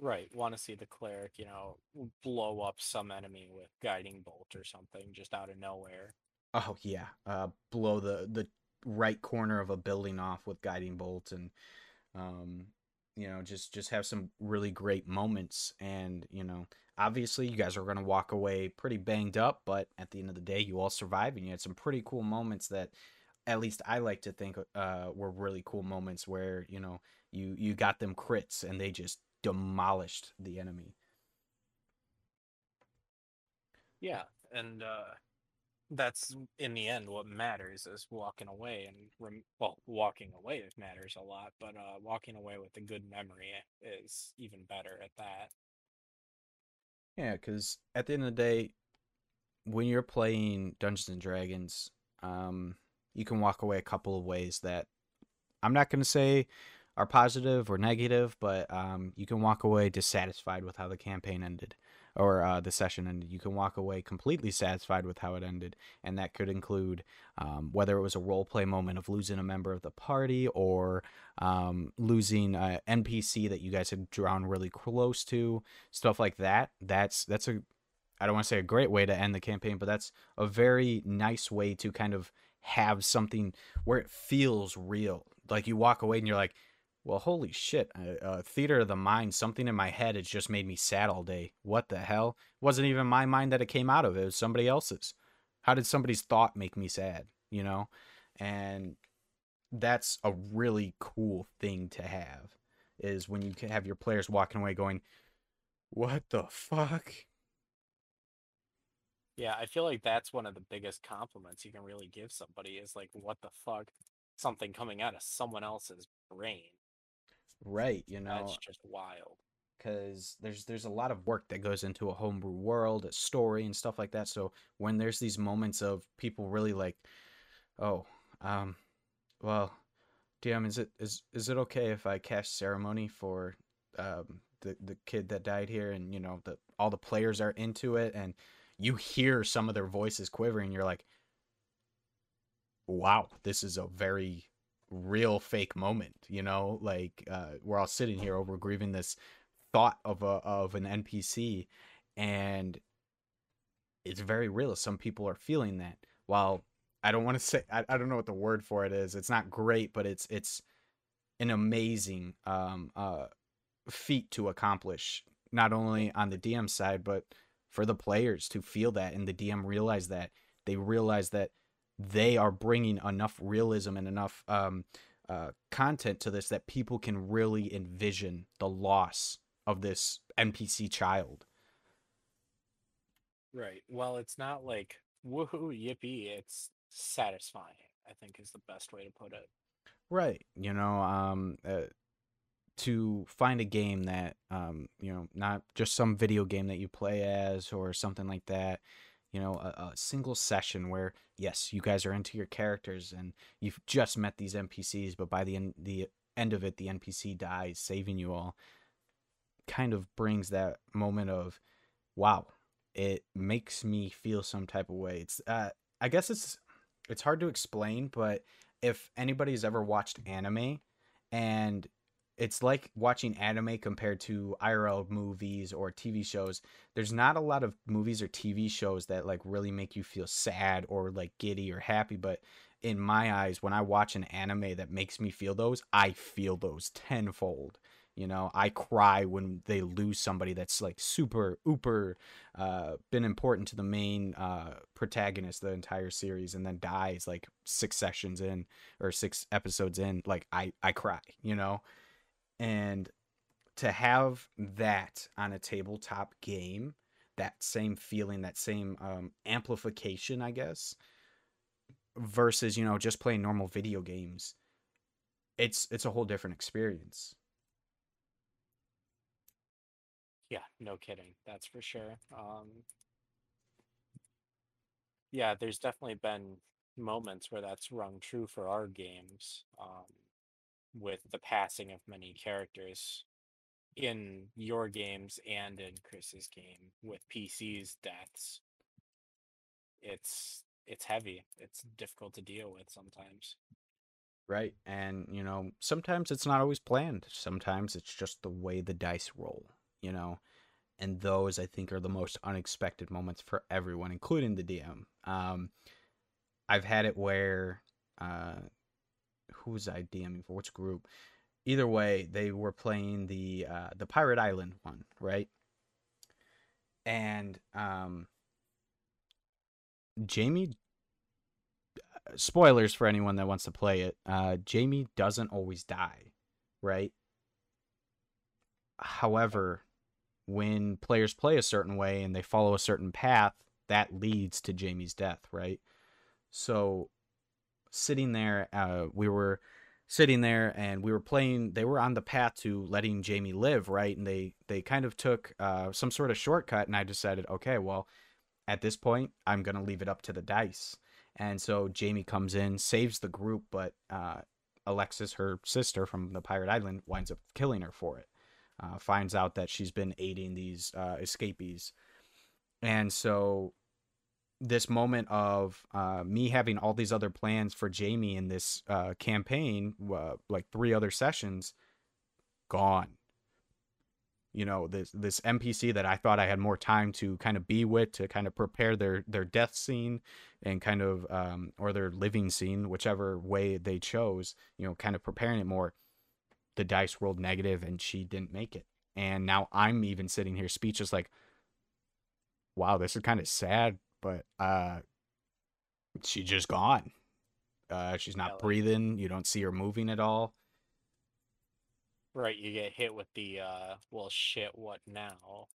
right want to see the cleric you know blow up some enemy with guiding bolt or something just out of nowhere Oh yeah, uh, blow the the right corner of a building off with guiding bolt, and um, you know, just just have some really great moments. And you know, obviously, you guys are gonna walk away pretty banged up, but at the end of the day, you all survived, and you had some pretty cool moments that, at least I like to think, uh, were really cool moments where you know you you got them crits and they just demolished the enemy. yeah and uh that's in the end what matters is walking away and rem- well walking away matters a lot but uh walking away with a good memory is even better at that. Yeah, because at the end of the day, when you're playing Dungeons and Dragons, um, you can walk away a couple of ways that I'm not going to say are positive or negative, but um, you can walk away dissatisfied with how the campaign ended or uh, the session ended. You can walk away completely satisfied with how it ended, and that could include um, whether it was a role play moment of losing a member of the party or um, losing an NPC that you guys had drawn really close to, stuff like that. That's that's a I don't want to say a great way to end the campaign, but that's a very nice way to kind of have something where it feels real. Like you walk away and you're like, well, holy shit, uh, uh, theater of the mind, something in my head has just made me sad all day. What the hell? Wasn't even my mind that it came out of, it was somebody else's. How did somebody's thought make me sad, you know? And that's a really cool thing to have is when you can have your players walking away going, what the fuck? Yeah, I feel like that's one of the biggest compliments you can really give somebody is like, what the fuck? Something coming out of someone else's brain. Right, you know, That's just wild. because there's there's a lot of work that goes into a homebrew world, a story and stuff like that. So when there's these moments of people really like, oh, um, well, DM, is it is is it okay if I cast ceremony for um the the kid that died here, and you know the all the players are into it, and you hear some of their voices quivering, you're like, wow, this is a very real fake moment, you know? Like uh we're all sitting here over grieving this thought of a of an NPC and it's very real. Some people are feeling that. While I don't want to say I, I don't know what the word for it is. It's not great, but it's it's an amazing um uh feat to accomplish not only on the DM side but for the players to feel that and the DM realize that they realize that they are bringing enough realism and enough um, uh, content to this that people can really envision the loss of this NPC child. Right. Well, it's not like woohoo yippee, it's satisfying, I think is the best way to put it. Right. You know, um, uh, to find a game that, um, you know, not just some video game that you play as or something like that, you know, a, a single session where, yes, you guys are into your characters and you've just met these NPCs, but by the end, the end of it, the NPC dies, saving you all, kind of brings that moment of, wow, it makes me feel some type of way. It's, uh, I guess it's, it's hard to explain, but if anybody's ever watched anime and it's like watching anime compared to IRL movies or TV shows. There's not a lot of movies or TV shows that like really make you feel sad or like giddy or happy, but in my eyes when I watch an anime that makes me feel those, I feel those tenfold. You know, I cry when they lose somebody that's like super uber uh been important to the main uh protagonist the entire series and then dies like six sessions in or six episodes in like I I cry, you know and to have that on a tabletop game, that same feeling, that same um, amplification, I guess, versus you know just playing normal video games, it's it's a whole different experience. Yeah, no kidding. That's for sure. Um, yeah, there's definitely been moments where that's rung true for our games. Um, with the passing of many characters in your games and in Chris's game with PC's deaths. It's it's heavy. It's difficult to deal with sometimes. Right. And, you know, sometimes it's not always planned. Sometimes it's just the way the dice roll, you know. And those I think are the most unexpected moments for everyone, including the DM. Um, I've had it where uh, who was I DMing for? Which group? Either way, they were playing the uh, the Pirate Island one, right? And um, Jamie. Uh, spoilers for anyone that wants to play it. Uh, Jamie doesn't always die, right? However, when players play a certain way and they follow a certain path, that leads to Jamie's death, right? So sitting there, uh, we were sitting there and we were playing they were on the path to letting jamie live right and they they kind of took uh, some sort of shortcut and i decided okay well at this point i'm to leave it up to the dice And so Jamie comes in, saves the group, but uh, Alexis, her sister from the Pirate Island, winds up killing her for it. Uh, finds out that she's been aiding these uh, escapees. And so this moment of uh, me having all these other plans for Jamie in this uh, campaign, uh, like three other sessions, gone. You know, this this NPC that I thought I had more time to kind of be with, to kind of prepare their their death scene, and kind of um, or their living scene, whichever way they chose. You know, kind of preparing it more. The dice rolled negative, and she didn't make it. And now I'm even sitting here speechless, like, wow, this is kind of sad but uh she's just gone. Uh she's not breathing, you don't see her moving at all. Right, you get hit with the uh well shit, what now?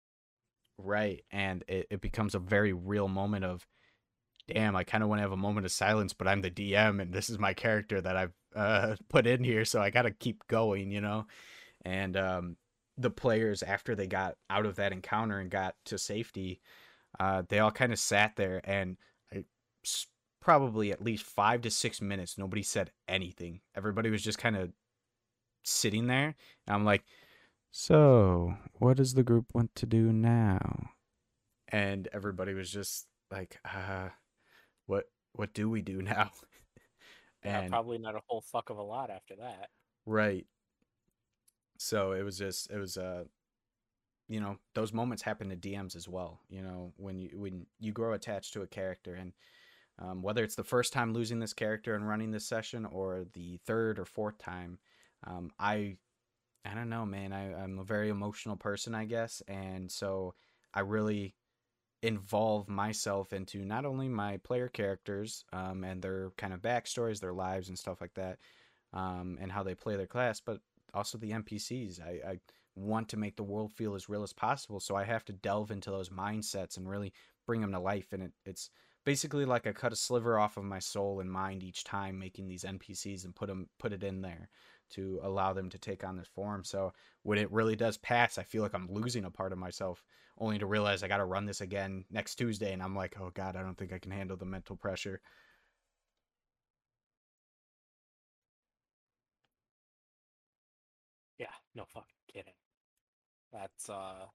Right. And it, it becomes a very real moment of damn, I kind of want to have a moment of silence, but I'm the DM and this is my character that I've uh [laughs] put in here, so I got to keep going, you know. And um the players after they got out of that encounter and got to safety, uh they all kind of sat there and I probably at least 5 to 6 minutes nobody said anything. Everybody was just kind of sitting there. And I'm like, "So, what does the group want to do now?" And everybody was just like, "Uh, what what do we do [laughs] now?" Yeah, probably not a whole fuck of a lot after that. Right. So it was just it was uh you know, those moments happen to DMs as well, you know, when you when you grow attached to a character and um, whether it's the first time losing this character and running this session or the third or fourth time, um, I I don't know, man. I, I'm a very emotional person, I guess, and so I really involve myself into not only my player characters um, and their kind of backstories, their lives, and stuff like that, um, and how they play their class, but also the NPCs. I, I want to make the world feel as real as possible, so I have to delve into those mindsets and really bring them to life. And it, it's basically like I cut a sliver off of my soul and mind each time making these NPCs and put them put it in there to allow them to take on this form. So when it really does pass, I feel like I'm losing a part of myself, only to realize I got to run this again next Tuesday, and I'm like, oh god, I don't think I can handle the mental pressure. Yeah, no kidding. That's uh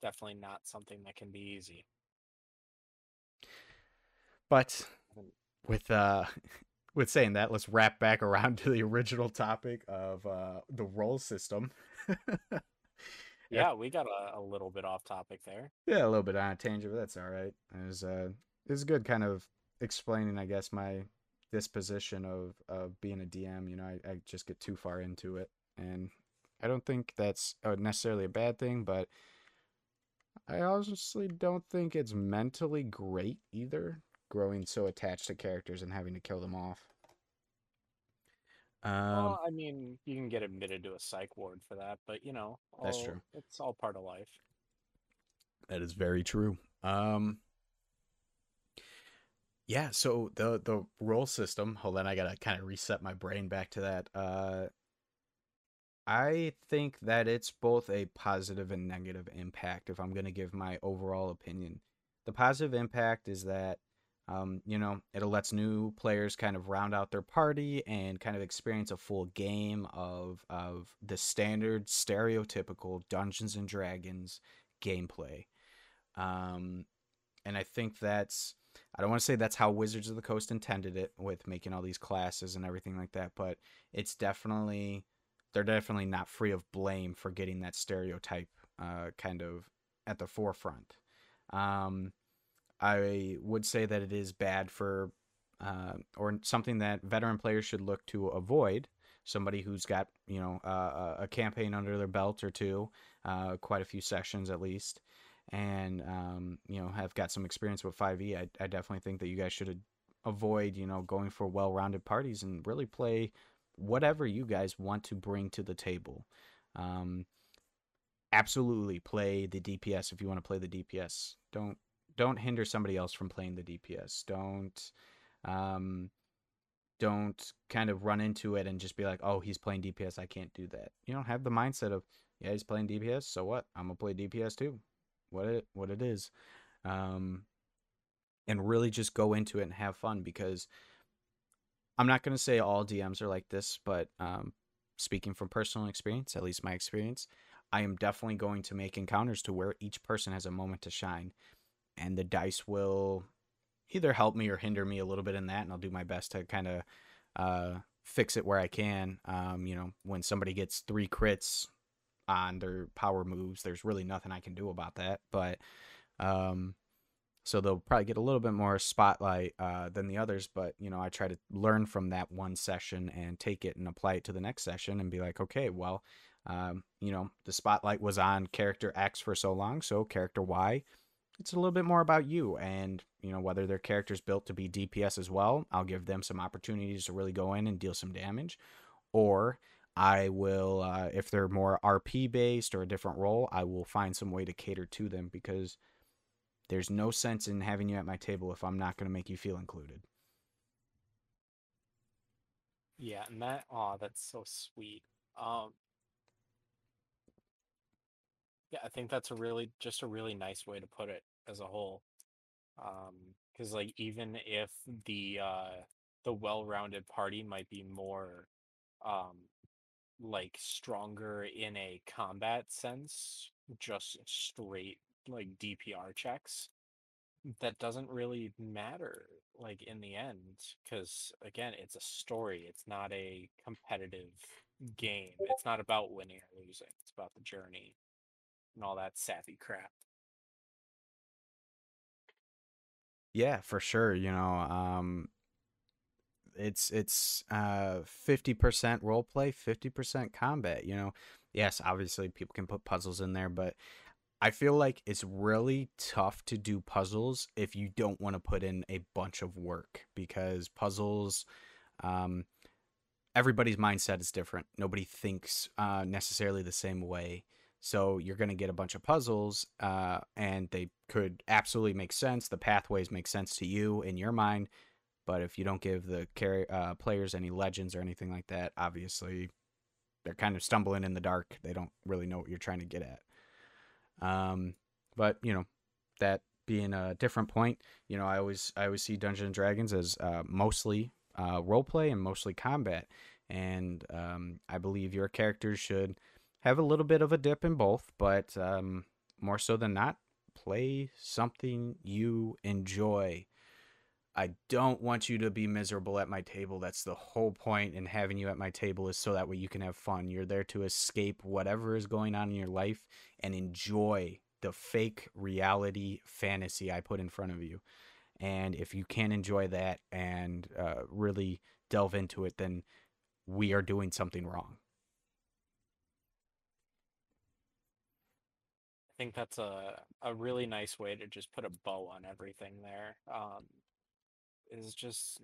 definitely not something that can be easy. But with uh [laughs] with saying that, let's wrap back around to the original topic of uh the role system. [laughs] Yeah, we got a, a little bit off topic there. Yeah, a little bit on a tangent, but that's all right. It was uh it was good kind of explaining I guess my disposition of of being a DM, you know, I, I just get too far into it and I don't think that's uh, necessarily a bad thing, but I honestly don't think it's mentally great either, growing so attached to characters and having to kill them off. Um, well, I mean, you can get admitted to a psych ward for that, but you know, That's true. It's all part of life. That is very true. Um Yeah, so the the role system, hold on, I gotta kind of reset my brain back to that. Uh I think that it's both a positive and negative impact if I'm gonna give my overall opinion. The positive impact is that um, you know, it lets new players kind of round out their party and kind of experience a full game of of the standard stereotypical Dungeons and Dragons gameplay. Um, and I think that's I don't want to say that's how Wizards of the Coast intended it with making all these classes and everything like that, but it's definitely they're definitely not free of blame for getting that stereotype uh, kind of at the forefront. Um, I would say that it is bad for uh, or something that veteran players should look to avoid. Somebody who's got you know uh, a campaign under their belt or two, uh, quite a few sessions at least, and um, you know have got some experience with 5e. I, I definitely think that you guys should avoid you know going for well-rounded parties and really play whatever you guys want to bring to the table. Um, absolutely play the DPS if you want to play the DPS. Don't don't hinder somebody else from playing the DPS. Don't um don't kind of run into it and just be like, "Oh, he's playing DPS, I can't do that." You know, have the mindset of, "Yeah, he's playing DPS, so what? I'm to play DPS too." What it what it is. Um and really just go into it and have fun because I'm not going to say all DMs are like this, but um, speaking from personal experience, at least my experience, I am definitely going to make encounters to where each person has a moment to shine. And the dice will either help me or hinder me a little bit in that. And I'll do my best to kind of uh, fix it where I can. Um, you know, when somebody gets three crits on their power moves, there's really nothing I can do about that. But um, so they'll probably get a little bit more spotlight uh, than the others but you know i try to learn from that one session and take it and apply it to the next session and be like okay well um, you know the spotlight was on character x for so long so character y it's a little bit more about you and you know whether their character's built to be dps as well i'll give them some opportunities to really go in and deal some damage. Or i will uh, if they're more rp based or a different role i will find some way to cater to them because there's no sense in having you at my table if I'm not going to make you feel included. Yeah, and that oh, that's so sweet. Um Yeah, I think that's a really just a really nice way to put it as a whole. Um cuz like even if the uh the well-rounded party might be more um like stronger in a combat sense, just straight like DPR checks, that doesn't really matter like in the end because again it's a story it's not a competitive game it's not about winning or losing it's about the journey and all that sappy crap. Yeah for sure you know um it's it's uh 50% role play 50% combat you know? Yes obviously people can put puzzles in there but I feel like it's really tough to do puzzles if you don't want to put in a bunch of work because puzzles, um, everybody's mindset is different. Nobody thinks uh, necessarily the same way. So you're going to get a bunch of puzzles, uh, and they could absolutely make sense. The pathways make sense to you in your mind, but if you don't give the uh, players any legends or anything like that, obviously they're kind of stumbling in the dark. They don't really know what you're trying to get at. Um, but you know, that being a different point, you know, I always I always see Dungeons and Dragons as uh, mostly uh, role play and mostly combat, and um, I believe your characters should have a little bit of a dip in both, but um, more so than not, play something you enjoy. I don't want you to be miserable at my table. That's the whole point in having you at my table is so that way you can have fun. You're there to escape whatever is going on in your life and enjoy the fake reality fantasy I put in front of you. And if you can't enjoy that and uh, really delve into it, then we are doing something wrong. I think that's a a really nice way to just put a bow on everything there. Um, is just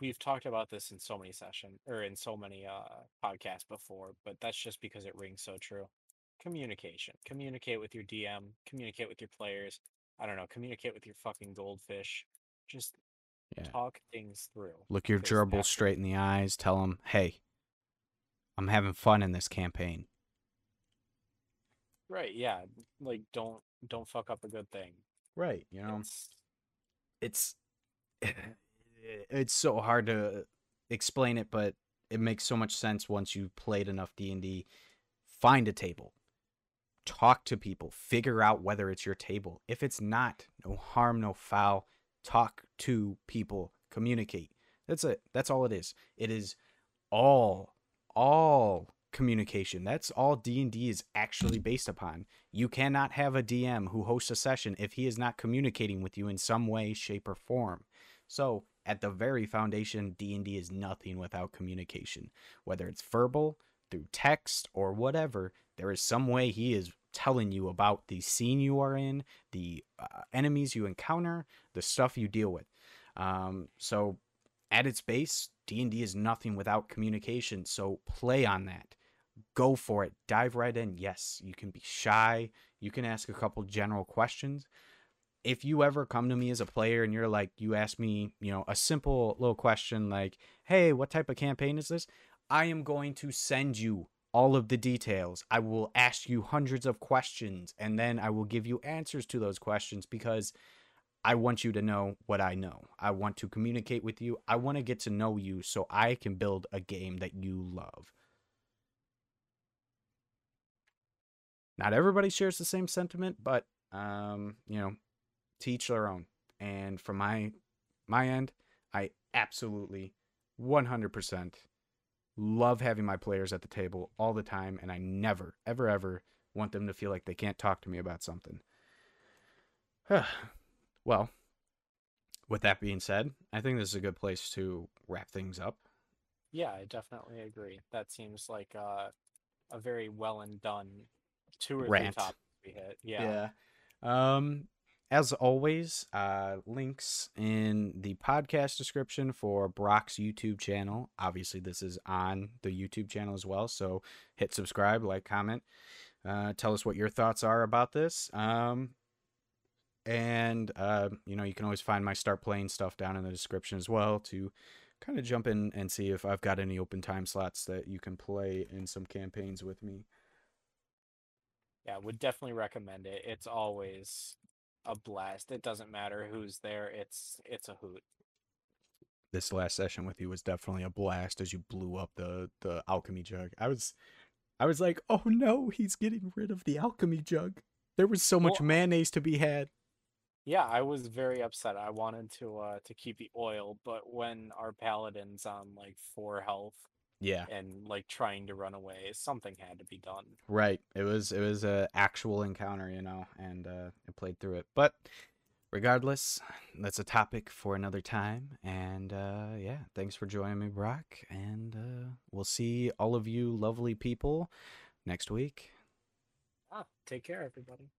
we've talked about this in so many sessions or in so many uh podcasts before, but that's just because it rings so true. Communication. Communicate with your DM, communicate with your players. I don't know, communicate with your fucking goldfish. Just yeah. talk things through. Look your gerbil straight in the eyes, tell them, "Hey, I'm having fun in this campaign." Right, yeah. Like don't don't fuck up a good thing. Right, you know. It's, it's [laughs] it's so hard to explain it, but it makes so much sense once you've played enough D and D. Find a table, talk to people, figure out whether it's your table. If it's not, no harm, no foul. Talk to people, communicate. That's it. That's all it is. It is all, all communication. That's all D&D is actually based upon. You cannot have a DM who hosts a session if he is not communicating with you in some way, shape or form. So, at the very foundation, D&D is nothing without communication. Whether it's verbal, through text or whatever, there is some way he is telling you about the scene you are in, the uh, enemies you encounter, the stuff you deal with. Um, so at its base, D&D is nothing without communication, so play on that go for it. Dive right in. Yes, you can be shy. You can ask a couple general questions. If you ever come to me as a player and you're like, you ask me, you know, a simple little question like, hey, what type of campaign is this? I am going to send you all of the details. I will ask you hundreds of questions and then I will give you answers to those questions because I want you to know what I know. I want to communicate with you. I want to get to know you so I can build a game that you love. Not everybody shares the same sentiment, but um, you know, teach their own. And from my my end, I absolutely 100% love having my players at the table all the time and I never ever ever want them to feel like they can't talk to me about something. [sighs] well, with that being said, I think this is a good place to wrap things up. Yeah, I definitely agree. That seems like uh, a very well and done two or Rant. three topics we hit. Yeah. Yeah. Um, as always, uh, links in the podcast description for Brac's YouTube channel. Obviously, this is on the YouTube channel as well. So hit subscribe, like, comment. Uh, tell us what your thoughts are about this. Um, and, uh, you know, you can always find my start playing stuff down in the description as well to kind of jump in and see if I've got any open time slots that you can play in some campaigns with me. Yeah, would definitely recommend it. It's always a blast. It doesn't matter who's there. It's it's a hoot. this last session with you was definitely a blast as you blew up the the alchemy jug. I was I was like, "Oh no, he's getting rid of the alchemy jug." There was so much Well, mayonnaise to be had. Yeah, I was very upset. I wanted to uh to keep the oil, but when our paladin's on like four health Yeah, and like trying to run away, something had to be done. right. It was it was a actual encounter, you know, and uh I played through it. But regardless, that's a topic for another time. And uh yeah, thanks for joining me, Brac, and uh we'll see all of you lovely people next week. Ah, take care, everybody.